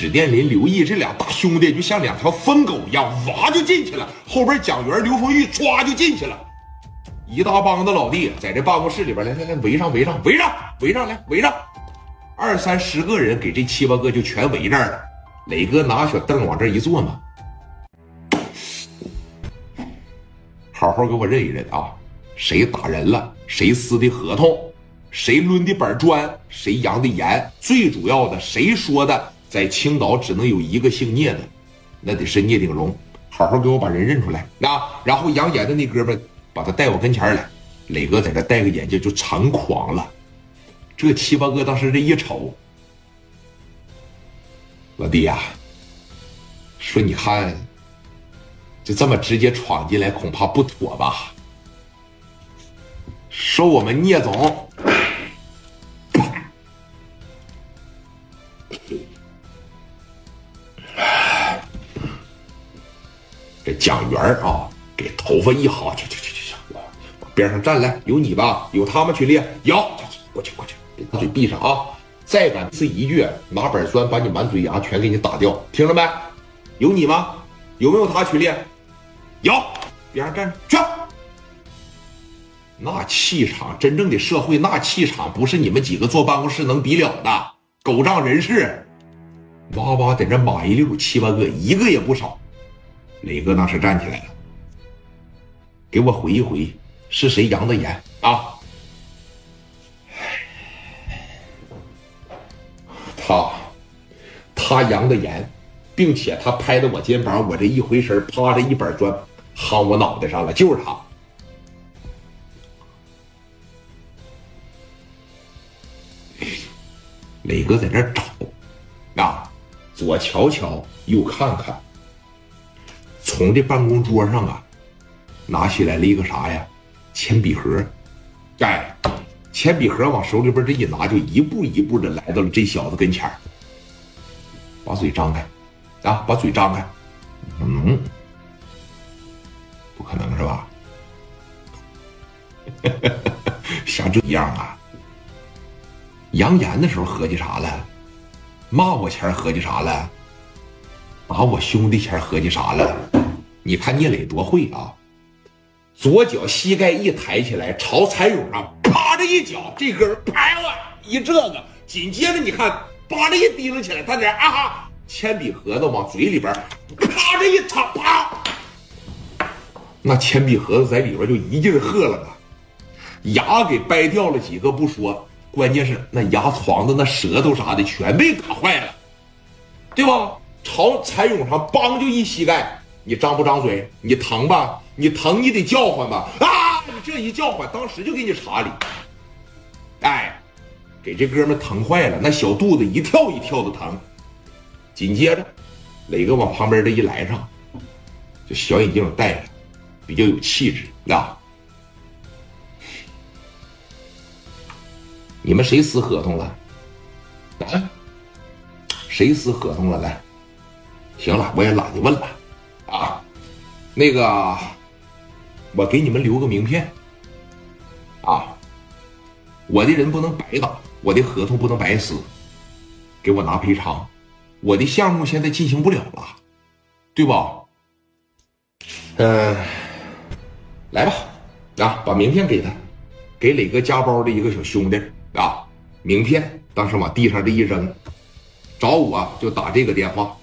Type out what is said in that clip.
史殿林、刘毅这俩大兄弟就像两条疯狗一样，哇就进去了。后边蒋元、刘丰玉唰就进去了。一大帮子老弟在这办公室里边，来来来，围上围上围上围上来围上，二三十个人给这七八个就全围这儿了。磊哥拿小凳往这一坐嘛，好好给我认一认啊，谁打人了，谁撕的合同。谁抡的板砖，谁扬的言，最主要的，谁说的在青岛只能有一个姓聂的，那得是聂鼎荣。好好给我把人认出来啊！然后扬言的那哥们，把他带我跟前来。磊哥在这戴个眼镜就猖狂了。这七八个当时这一瞅，老弟呀，说你看，就这么直接闯进来，恐怕不妥吧？说我们聂总。蒋元啊，给头发一薅，去去去去去，往边上站来，有你吧？有他们去练，有，过去过去，把嘴闭上啊！再敢呲一句，拿板砖把你满嘴牙全给你打掉，听着没？有你吗？有没有他去练？有，边上站着去。那气场，真正的社会那气场，不是你们几个坐办公室能比了的。狗仗人势，哇哇在这马一溜，七八个，一个也不少。磊哥当时站起来了，给我回一回，是谁扬的言啊？他，他扬的言，并且他拍的我肩膀，我这一回神，啪的一板砖夯我脑袋上了，就是他。磊哥在这找，啊，左瞧瞧，右看看。从这办公桌上啊，拿起来了一个啥呀？铅笔盒，哎，铅笔盒往手里边这一拿，就一步一步的来到了这小子跟前把嘴张开，啊，把嘴张开，嗯，不可能是吧？像这样啊？扬言的时候合计啥了？骂我前合计啥了？打我兄弟前合计啥了？你看聂磊多会啊！左脚膝盖一抬起来，朝蚕蛹上啪的一脚，这根啪了一这个，紧接着你看，叭的一提溜起来，他这啊哈，铅笔盒子往嘴里边啪的一插，啪，那铅笔盒子在里边就一劲喝了啊，牙给掰掉了几个不说，关键是那牙床子、那舌头啥的全被打坏了，对吧？朝蚕蛹上梆就一膝盖，你张不张嘴？你疼吧？你疼你得叫唤吧？啊！你这一叫唤，当时就给你查理。哎，给这哥们疼坏了，那小肚子一跳一跳的疼。紧接着，磊哥往旁边这一来上，这小眼镜戴着，比较有气质啊。你们谁撕合同了？啊？谁撕合同了？来。行了，我也懒得问了，啊，那个，我给你们留个名片，啊，我的人不能白打，我的合同不能白撕，给我拿赔偿，我的项目现在进行不了了，对吧？嗯，来吧，啊，把名片给他，给磊哥加包的一个小兄弟啊，名片当时往地上这一扔，找我就打这个电话。